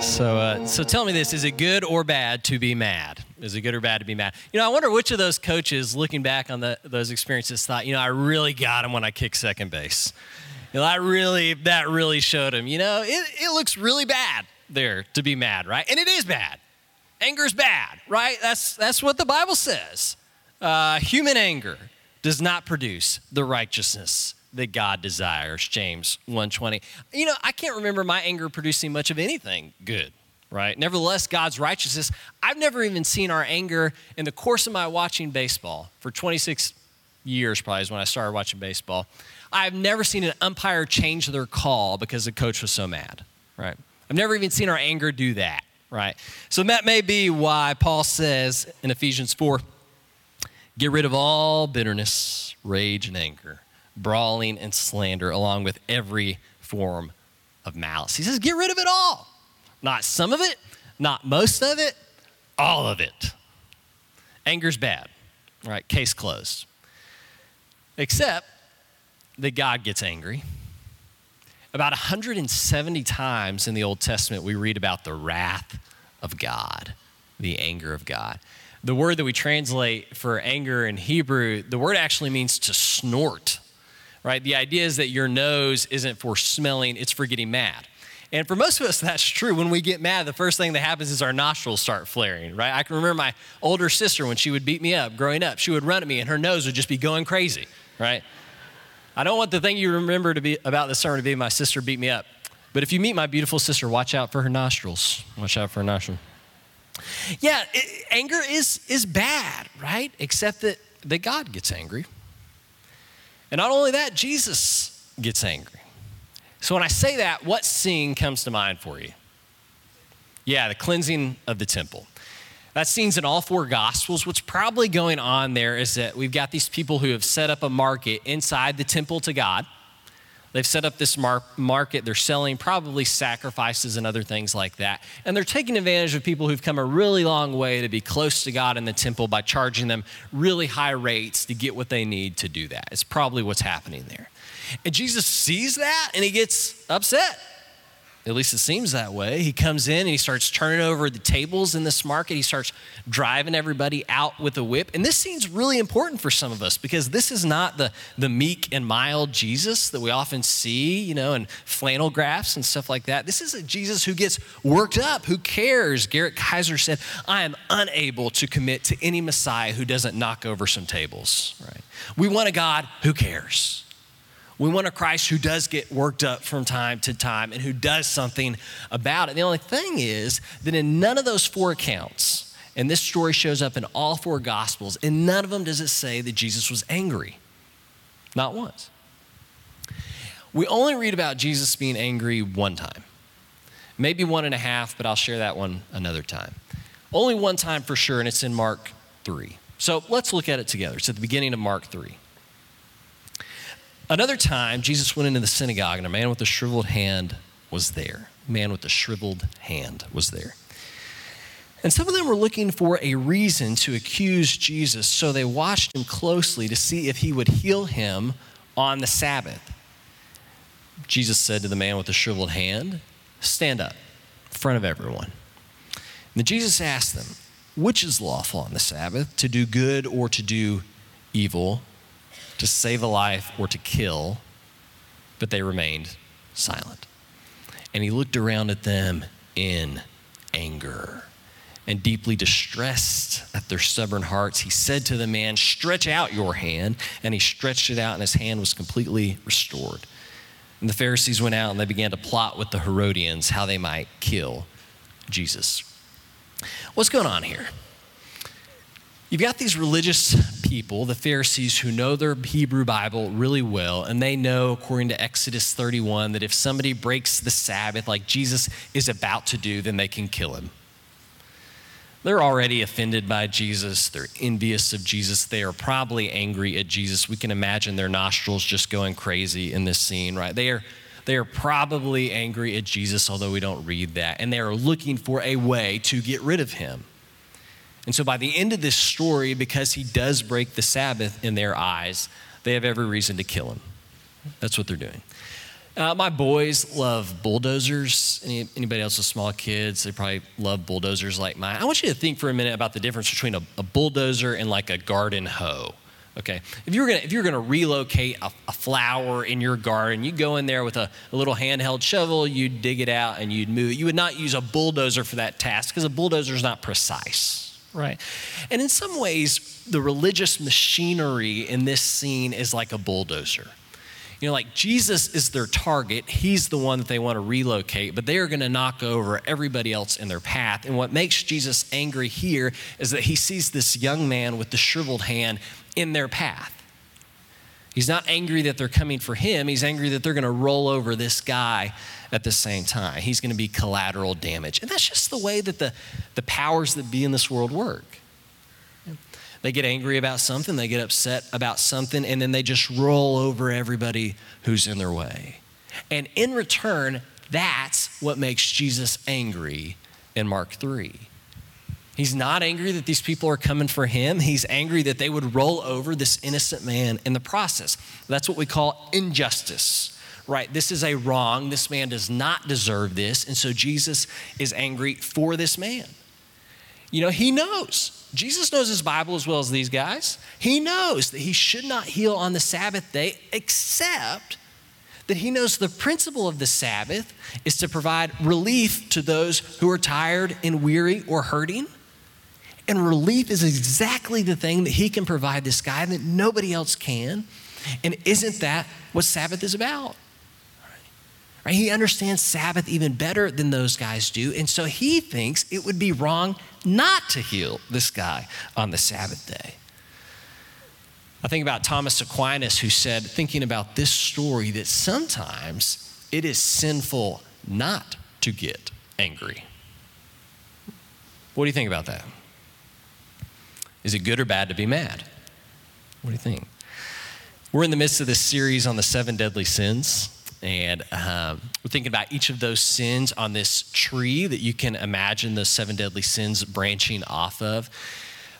So, uh, so tell me this: Is it good or bad to be mad? Is it good or bad to be mad? You know, I wonder which of those coaches, looking back on the, those experiences, thought, you know, I really got him when I kicked second base. You know, I really, that really showed him. You know, it, it looks really bad there to be mad, right? And it is bad. Anger's bad, right? That's that's what the Bible says. Uh, human anger does not produce the righteousness that God desires, James 1:20. You know, I can't remember my anger producing much of anything good, right? Nevertheless, God's righteousness, I've never even seen our anger in the course of my watching baseball for 26 years probably is when I started watching baseball. I've never seen an umpire change their call because the coach was so mad, right? I've never even seen our anger do that, right? So that may be why Paul says in Ephesians 4 get rid of all bitterness, rage, and anger brawling, and slander, along with every form of malice. He says, get rid of it all. Not some of it, not most of it, all of it. Anger's bad, right? Case closed. Except that God gets angry. About 170 times in the Old Testament, we read about the wrath of God, the anger of God. The word that we translate for anger in Hebrew, the word actually means to snort right? The idea is that your nose isn't for smelling, it's for getting mad. And for most of us, that's true. When we get mad, the first thing that happens is our nostrils start flaring, right? I can remember my older sister when she would beat me up growing up, she would run at me and her nose would just be going crazy, right? I don't want the thing you remember to be about this sermon to be my sister beat me up. But if you meet my beautiful sister, watch out for her nostrils. Watch out for her nostrils. Yeah, it, anger is, is bad, right? Except that, that God gets angry. And not only that, Jesus gets angry. So when I say that, what scene comes to mind for you? Yeah, the cleansing of the temple. That scene's in all four gospels. What's probably going on there is that we've got these people who have set up a market inside the temple to God. They've set up this mar- market. They're selling probably sacrifices and other things like that. And they're taking advantage of people who've come a really long way to be close to God in the temple by charging them really high rates to get what they need to do that. It's probably what's happening there. And Jesus sees that and he gets upset. At least it seems that way. He comes in and he starts turning over the tables in this market. He starts driving everybody out with a whip. And this scene's really important for some of us because this is not the, the meek and mild Jesus that we often see, you know, in flannel graphs and stuff like that. This is a Jesus who gets worked up, who cares. Garrison Keillor said, I am unable to commit to any Messiah who doesn't knock over some tables, right? We want a God who cares. We want a Christ who does get worked up from time to time and who does something about it. The only thing is that in none of those four accounts, and this story shows up in all four Gospels, in none of them does it say that Jesus was angry. Not once. We only read about Jesus being angry one time. Maybe one and a half, but I'll share that one another time. Only one time for sure, and it's in Mark 3. So let's look at it together. It's at the beginning of Mark 3. Another time, Jesus went into the synagogue, and a man with a shriveled hand was there. Man with a shriveled hand was there. And some of them were looking for a reason to accuse Jesus, so they watched him closely to see if he would heal him on the Sabbath. Jesus said to the man with the shriveled hand, Stand up in front of everyone. And then Jesus asked them, Which is lawful on the Sabbath, to do good or to do evil, to save a life or to kill, but they remained silent. And he looked around at them in anger and deeply distressed at their stubborn hearts. He said to the man, Stretch out your hand. And he stretched it out, and his hand was completely restored. And the Pharisees went out and they began to plot with the Herodians how they might kill Jesus. What's going on here? You've got these religious people, the Pharisees, who know their Hebrew Bible really well, and they know, according to Exodus 31, that if somebody breaks the Sabbath like Jesus is about to do, then they can kill him. They're already offended by Jesus. They're envious of Jesus. They are probably angry at Jesus. We can imagine their nostrils just going crazy in this scene, right? They are, they are probably angry at Jesus, although we don't read that. And they are looking for a way to get rid of him. And so by the end of this story, because he does break the Sabbath in their eyes, they have every reason to kill him. That's what they're doing. Uh, my boys love bulldozers. Any, anybody else with small kids, they probably love bulldozers like mine. I want you to think for a minute about the difference between a, a bulldozer and like a garden hoe. Okay, if you were gonna if you were gonna relocate a, a flower in your garden, you go in there with a, a, little handheld shovel, you'd dig it out and you'd move it. You would not use a bulldozer for that task because a bulldozer is not precise, right? And in some ways, the religious machinery in this scene is like a bulldozer. You know, like Jesus is their target. He's the one that they want to relocate, but they are going to knock over everybody else in their path. And what makes Jesus angry here is that he sees this young man with the shriveled hand in their path. He's not angry that they're coming for him, he's angry that they're going to roll over this guy at the same time. He's going to be collateral damage. And that's just the way that the, the powers that be in this world work. They get angry about something, they get upset about something, and then they just roll over everybody who's in their way. And in return, that's what makes Jesus angry in Mark 3. He's not angry that these people are coming for him. He's angry that they would roll over this innocent man in the process. That's what we call injustice, right? This is a wrong. This man does not deserve this. And so Jesus is angry for this man. You know, he knows Jesus knows his Bible as well as these guys. He knows that he should not heal on the Sabbath day, except that he knows the principle of the Sabbath is to provide relief to those who are tired and weary or hurting. And relief is exactly the thing that he can provide this guy that nobody else can. And isn't that what Sabbath is about? Right? He understands Sabbath even better than those guys do. And so he thinks it would be wrong not to heal this guy on the Sabbath day. I think about Thomas Aquinas, who said, thinking about this story, that sometimes it is sinful not to get angry. What do you think about that? Is it good or bad to be mad? What do you think? We're in the midst of this series on the seven deadly sins. And um, we're thinking about each of those sins on this tree that you can imagine the seven deadly sins branching off of.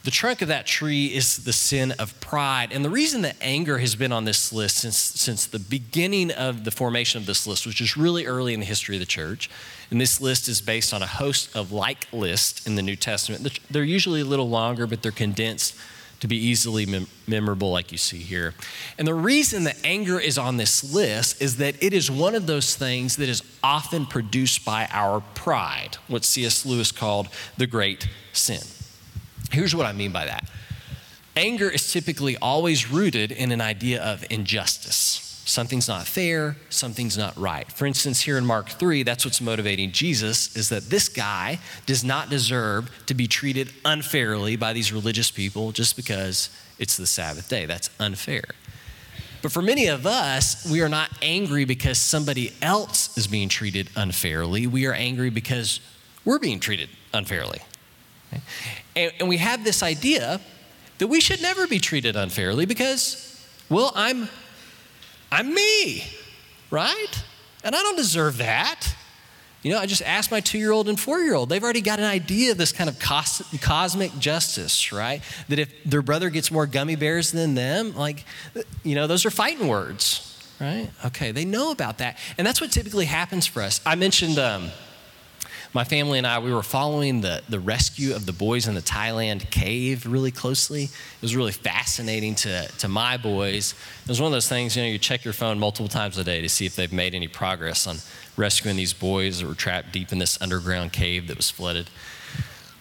The trunk of that tree is the sin of pride. And the reason that anger has been on this list since, since the beginning of the formation of this list, which is really early in the history of the church, and this list is based on a host of like lists in the New Testament. They're usually a little longer, but they're condensed to be easily mem- memorable, like you see here. And the reason that anger is on this list is that it is one of those things that is often produced by our pride, what C.S. Lewis called the great sin. Here's what I mean by that anger is typically always rooted in an idea of injustice something's not fair, something's not right. For instance, here in Mark 3, that's what's motivating Jesus is that this guy does not deserve to be treated unfairly by these religious people just because it's the Sabbath day. That's unfair. But for many of us, we are not angry because somebody else is being treated unfairly. We are angry because we're being treated unfairly. And, we have this idea that we should never be treated unfairly because, well, I'm I'm me, right? And I don't deserve that. You know, I just asked my two year old and four year old. They've already got an idea of this kind of cos- cosmic justice, right? That if their brother gets more gummy bears than them, like, you know, those are fighting words, right? Okay, they know about that. And that's what typically happens for us. I mentioned, um, my family and I, we were following the, the rescue of the boys in the Thailand cave really closely. It was really fascinating to, to my boys. It was one of those things, you know, you check your phone multiple times a day to see if they've made any progress on rescuing these boys that were trapped deep in this underground cave that was flooded.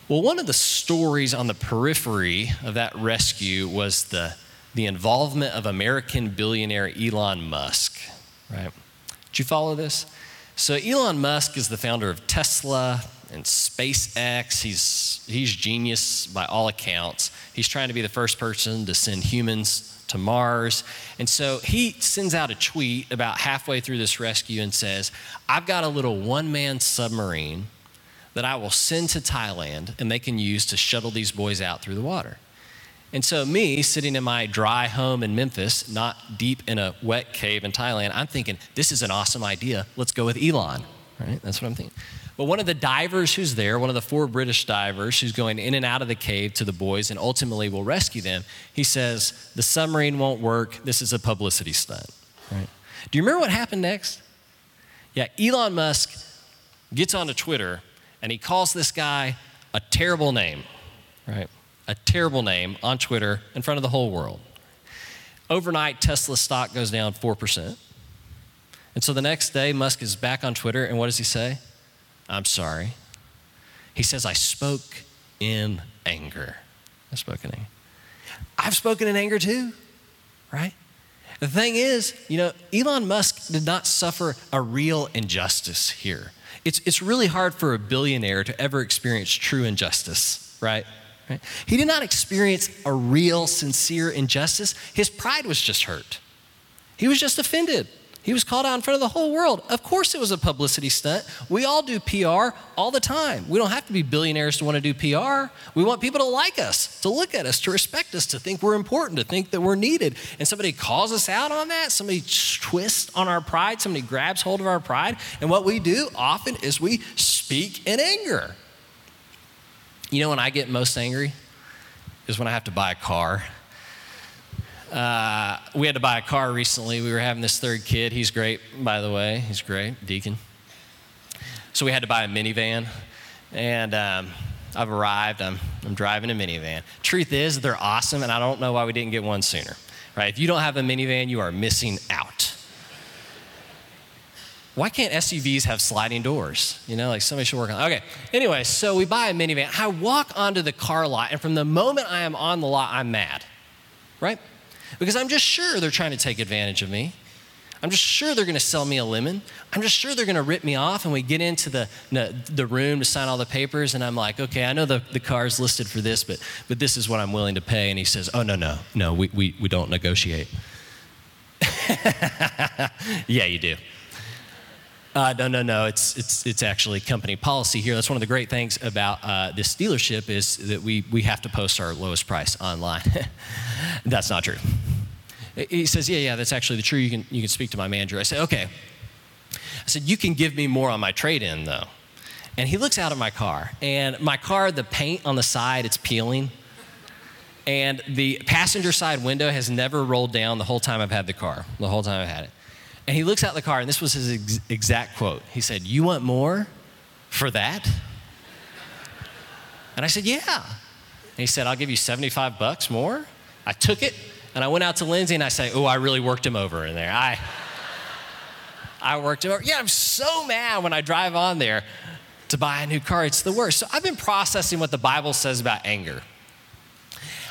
Well, one of the stories on the periphery of that rescue was the, the involvement of American billionaire Elon Musk, right? Did you follow this? So Elon Musk is the founder of Tesla and SpaceX. He's, he's genius by all accounts. He's trying to be the first person to send humans to Mars. And so he sends out a tweet about halfway through this rescue and says, I've got a little one man submarine that I will send to Thailand and they can use to shuttle these boys out through the water. And so, me sitting in my dry home in Memphis, not deep in a wet cave in Thailand, I'm thinking, this is an awesome idea. Let's go with Elon, right? That's what I'm thinking. But one of the divers who's there, one of the four British divers who's going in and out of the cave to the boys and ultimately will rescue them, he says, The submarine won't work. This is a publicity stunt, right? Do you remember what happened next? Yeah, Elon Musk gets onto Twitter and he calls this guy a terrible name, right? A terrible name on Twitter in front of the whole world. Overnight, Tesla stock goes down 4%. And so the next day, Musk is back on Twitter, and what does he say? I'm sorry. He says, I spoke in anger. I spoke in anger. I've spoken in anger too, right? The thing is, you know, Elon Musk did not suffer a real injustice here. It's, it's really hard for a billionaire to ever experience true injustice, right? Right? He did not experience a real, sincere injustice. His pride was just hurt. He was just offended. He was called out in front of the whole world. Of course, it was a publicity stunt. We all do PR all the time. We don't have to be billionaires to want to do PR. We want people to like us, to look at us, to respect us, to think we're important, to think that we're needed. And somebody calls us out on that, somebody twists on our pride, somebody grabs hold of our pride. And what we do often is we speak in anger. You know when I get most angry? Is when I have to buy a car. Uh, we had to buy a car recently. We were having this third kid. He's great, by the way. He's great, Deacon. So we had to buy a minivan. And um, I've arrived. I'm, I'm driving a minivan. Truth is, they're awesome, and I don't know why we didn't get one sooner. Right? If you don't have a minivan, you are missing out. Why can't SUVs have sliding doors? You know, like somebody should work on. That. Okay. Anyway, so we buy a minivan. I walk onto the car lot, and from the moment I am on the lot, I'm mad. Right? because I'm just sure they're trying to take advantage of me. I'm just sure they're going to sell me a lemon. I'm just sure they're going to rip me off. And we get into the, the room to sign all the papers, and I'm like, okay, I know the, the car's listed for this, but, but this is what I'm willing to pay. And he says, oh, no, no, no, we, we, we don't negotiate. yeah, you do. Uh, no, no, no. It's, it's, it's actually company policy here. That's one of the great things about uh, this dealership is that we, we have to post our lowest price online. that's not true. He says, yeah, yeah, that's actually the true. You can, you can speak to my manager. I said, okay. I said, you can give me more on my trade-in, though. And he looks out at my car. And my car, the paint on the side, it's peeling. And the passenger side window has never rolled down the whole time I've had the car, the whole time I've had it. And he looks out the car, and this was his ex- exact quote. He said, You want more for that? And I said, Yeah. And he said, I'll give you 75 bucks more. I took it, and I went out to Lindsay, and I said, Oh, I really worked him over in there. I, I worked him over. Yeah, I'm so mad when I drive on there to buy a new car. It's the worst. So I've been processing what the Bible says about anger.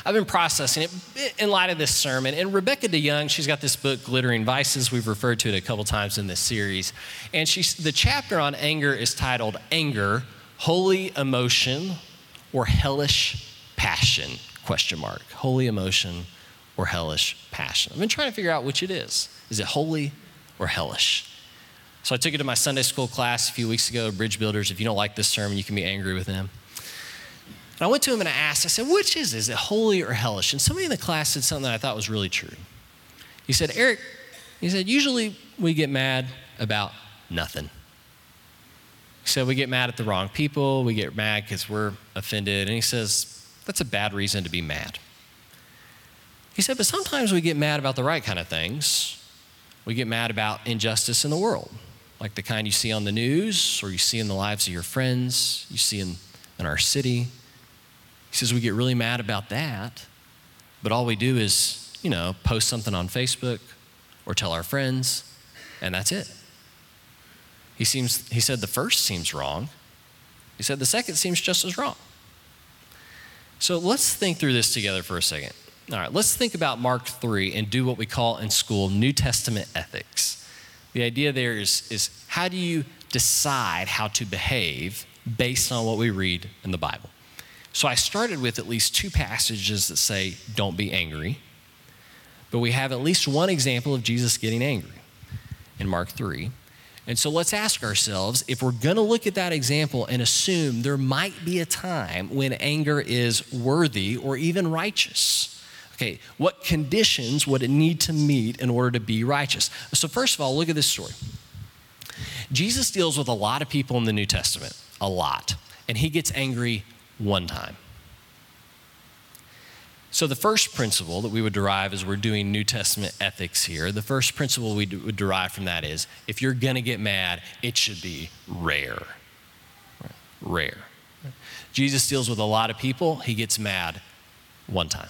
I've been processing it in light of this sermon. And Rebecca DeYoung, she's got this book, Glittering Vices. We've referred to it a couple times in this series. And she's, the chapter on anger is titled Anger, Holy Emotion or Hellish Passion? Question mark. Holy emotion or hellish passion. I've been trying to figure out which it is. Is it holy or hellish? So I took it to my Sunday school class a few weeks ago, Bridge Builders. If you don't like this sermon, you can be angry with them. And I went to him and I asked, I said, which is? Is it holy or hellish? And somebody in the class said something that I thought was really true. He said, Eric, he said, usually we get mad about nothing. He said, we get mad at the wrong people, we get mad because we're offended. And he says, that's a bad reason to be mad. He said, but sometimes we get mad about the right kind of things. We get mad about injustice in the world, like the kind you see on the news or you see in the lives of your friends, you see in, in our city. He says we get really mad about that, but all we do is, you know, post something on Facebook or tell our friends, and that's it. He, seems, he said the first seems wrong. He said the second seems just as wrong. So let's think through this together for a second. All right, let's think about Mark 3 and do what we call in school New Testament ethics. The idea there is, is how do you decide how to behave based on what we read in the Bible? So I started with at least two passages that say, don't be angry. But we have at least one example of Jesus getting angry in Mark 3. And so let's ask ourselves if we're going to look at that example and assume there might be a time when anger is worthy or even righteous. Okay, what conditions would it need to meet in order to be righteous? So, first of all, look at this story. Jesus deals with a lot of people in the New Testament, a lot, and he gets angry one time. So, the first principle that we would derive as we're doing New Testament ethics here, the first principle we would derive from that is if you're going to get mad, it should be rare. Rare. Jesus deals with a lot of people, he gets mad one time.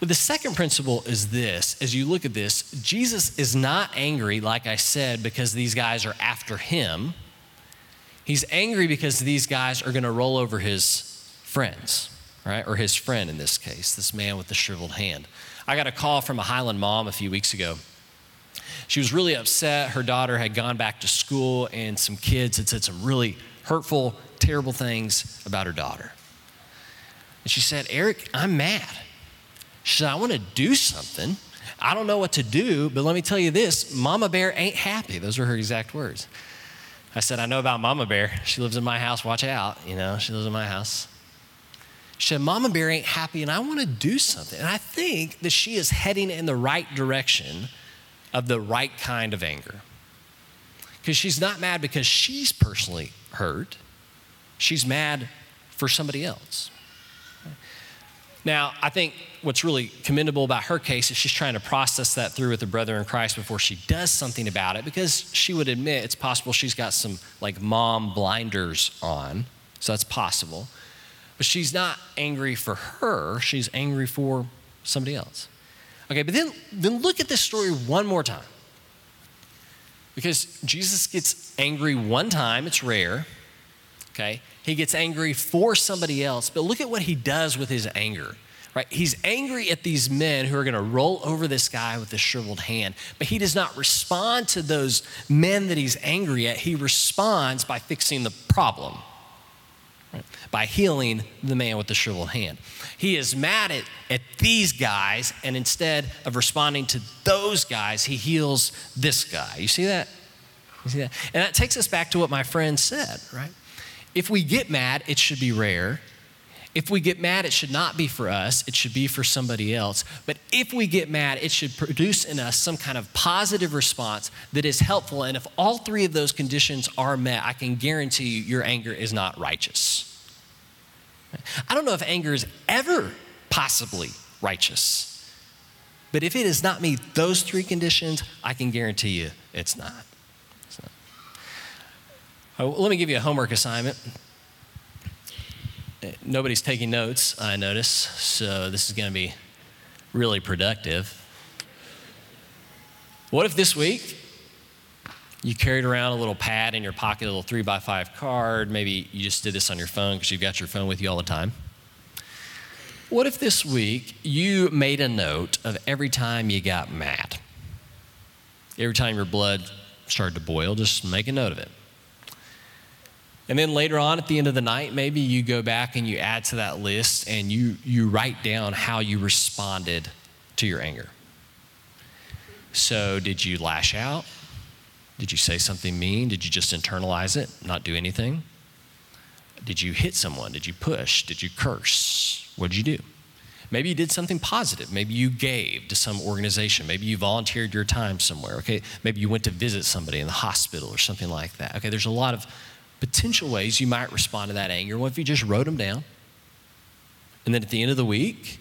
But the second principle is this as you look at this, Jesus is not angry, like I said, because these guys are after him. He's angry because these guys are going to roll over his friends right? Or his friend in this case, this man with the shriveled hand. I got a call from a Highland mom a few weeks ago. She was really upset. Her daughter had gone back to school, and some kids had said some really hurtful, terrible things about her daughter. And she said, Eric, I'm mad. She said, I want to do something. I don't know what to do, but let me tell you this Mama Bear ain't happy. Those were her exact words. I said, I know about Mama Bear. She lives in my house. Watch out. You know, she lives in my house. She said, Mama Bear ain't happy and I want to do something. And I think that she is heading in the right direction of the right kind of anger. Because she's not mad because she's personally hurt, she's mad for somebody else. Now, I think what's really commendable about her case is she's trying to process that through with the brother in Christ before she does something about it because she would admit it's possible she's got some like mom blinders on. So that's possible. But she's not angry for her, she's angry for somebody else. Okay, but then, then look at this story one more time. Because Jesus gets angry one time, it's rare. Okay? He gets angry for somebody else, but look at what he does with his anger. Right? He's angry at these men who are going to roll over this guy with a shriveled hand, but he does not respond to those men that he's angry at. He responds by fixing the problem right? by healing the man with the shriveled hand. He is mad at, at these guys, and instead of responding to those guys, he heals this guy. You see that? You see that? And that takes us back to what my friend said, right? If we get mad, it should be rare. If we get mad, it should not be for us, it should be for somebody else. But if we get mad, it should produce in us some kind of positive response that is helpful. And if all three of those conditions are met, I can guarantee you your anger is not righteous. I don't know if anger is ever possibly righteous. But if it does not meet those three conditions, I can guarantee you it's not. Oh, let me give you a homework assignment. Uh, nobody's taking notes, I notice, so this is going to be really productive. What if this week you carried around a little pad in your pocket, a little three by five card. Maybe you just did this on your phone because you've got your phone with you all the time. What if this week you made a note of every time you got mad? Every time your blood started to boil, just make a note of it. And then later on at the end of the night, maybe you go back and you add to that list and you, you write down how you responded to your anger. So, did you lash out? Did you say something mean? Did you just internalize it, not do anything? Did you hit someone? Did you push? Did you curse? What did you do? Maybe you did something positive. Maybe you gave to some organization. Maybe you volunteered your time somewhere. Okay, maybe you went to visit somebody in the hospital or something like that. Okay, there's a lot of potential ways you might respond to that anger. What if you just wrote them down? And then at the end of the week,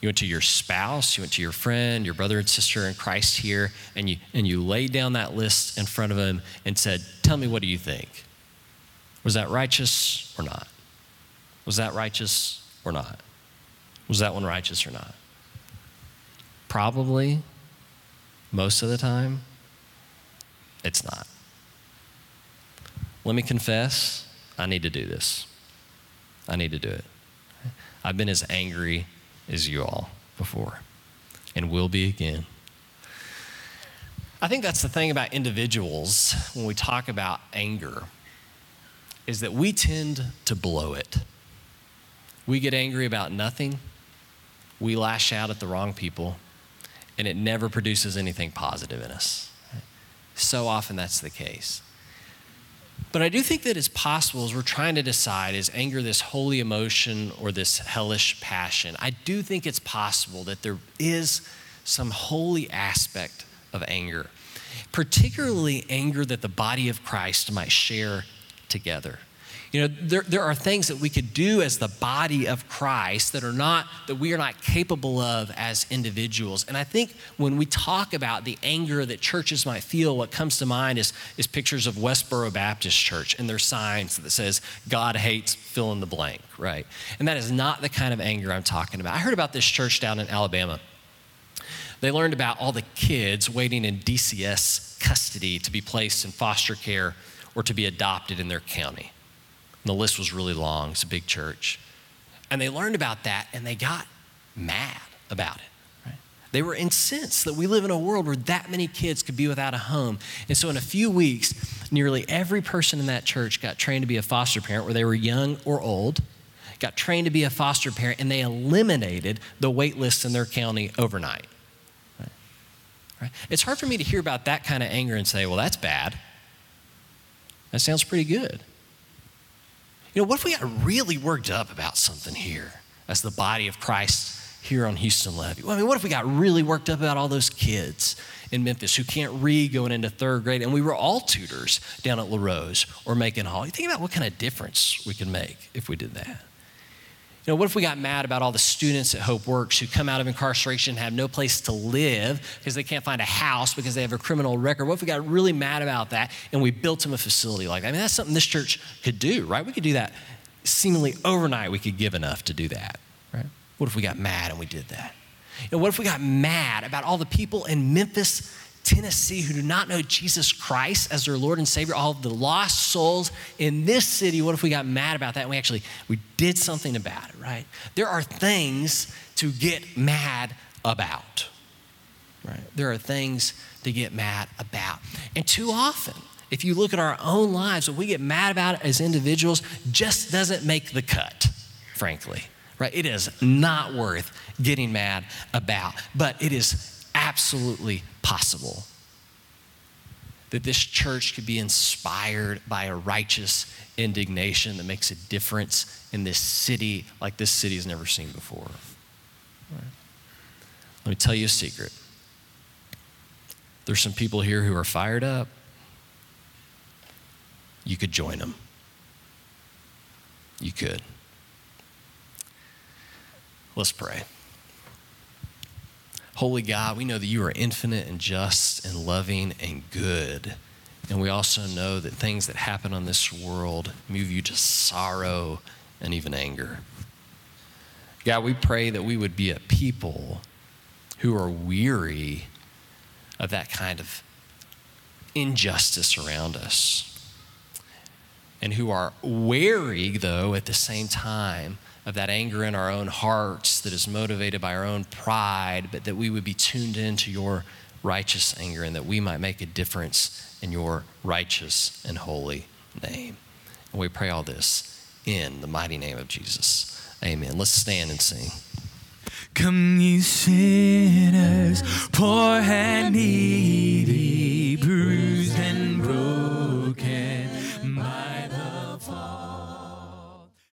you went to your spouse, you went to your friend, your brother and sister in Christ here, and you, and you laid down that list in front of them and said, Tell me, what do you think? Was that righteous or not? Was that righteous or not? Was that one righteous or not? Probably, most of the time, it's not. Let me confess, I need to do this. I need to do it. I've been as angry as you all before and will be again. I think that's the thing about individuals when we talk about anger is that we tend to blow it. We get angry about nothing. We lash out at the wrong people and it never produces anything positive in us. So often that's the case. But I do think that it's possible as we're trying to decide is anger this holy emotion or this hellish passion? I do think it's possible that there is some holy aspect of anger, particularly anger that the body of Christ might share together. You know, there, there are things that we could do as the body of Christ that are not, that we are not capable of as individuals. And I think when we talk about the anger that churches might feel, what comes to mind is, is pictures of Westboro Baptist Church and their signs that says, God hates fill in the blank, right? And that is not the kind of anger I'm talking about. I heard about this church down in Alabama. They learned about all the kids waiting in DCS custody to be placed in foster care or to be adopted in their county. And the list was really long, it's a big church. And they learned about that and they got mad about it. Right? They were incensed that we live in a world where that many kids could be without a home. And so, in a few weeks, nearly every person in that church got trained to be a foster parent, whether they were young or old, got trained to be a foster parent, and they eliminated the wait lists in their county overnight. Right? Right? It's hard for me to hear about that kind of anger and say, well, that's bad. That sounds pretty good. You know, what if we got really worked up about something here as the body of Christ here on Houston? Well, I mean, what if we got really worked up about all those kids in Memphis who can't read going into third grade and we were all tutors down at LaRose or Macon Hall? You think about what kind of difference we could make if we did that. You know, what if we got mad about all the students at Hope Works who come out of incarceration and have no place to live because they can't find a house because they have a criminal record? What if we got really mad about that and we built them a facility like that? I mean, that's something this church could do, right? We could do that seemingly overnight. We could give enough to do that, right? What if we got mad and we did that? You know, what if we got mad about all the people in Memphis Tennessee who do not know Jesus Christ as their Lord and Savior, all of the lost souls in this city, what if we got mad about that and we actually we did something about it, right? There are things to get mad about. Right? There are things to get mad about. And too often, if you look at our own lives, what we get mad about as individuals just doesn't make the cut, frankly. Right? It is not worth getting mad about, but it is absolutely possible that this church could be inspired by a righteous indignation that makes a difference in this city like this city has never seen before. Right. Let me tell you a secret. There's some people here who are fired up. You could join them. You could. Let's pray. Holy God, we know that you are infinite and just and loving and good. And we also know that things that happen on this world move you to sorrow and even anger. God, we pray that we would be a people who are weary of that kind of injustice around us and who are wary, though, at the same time of that anger in our own hearts that is motivated by our own pride, but that we would be tuned into your righteous anger and that we might make a difference in your righteous and holy name. And we pray all this in the mighty name of Jesus. Amen. Let's stand and sing. Come, ye sinners, poor and needy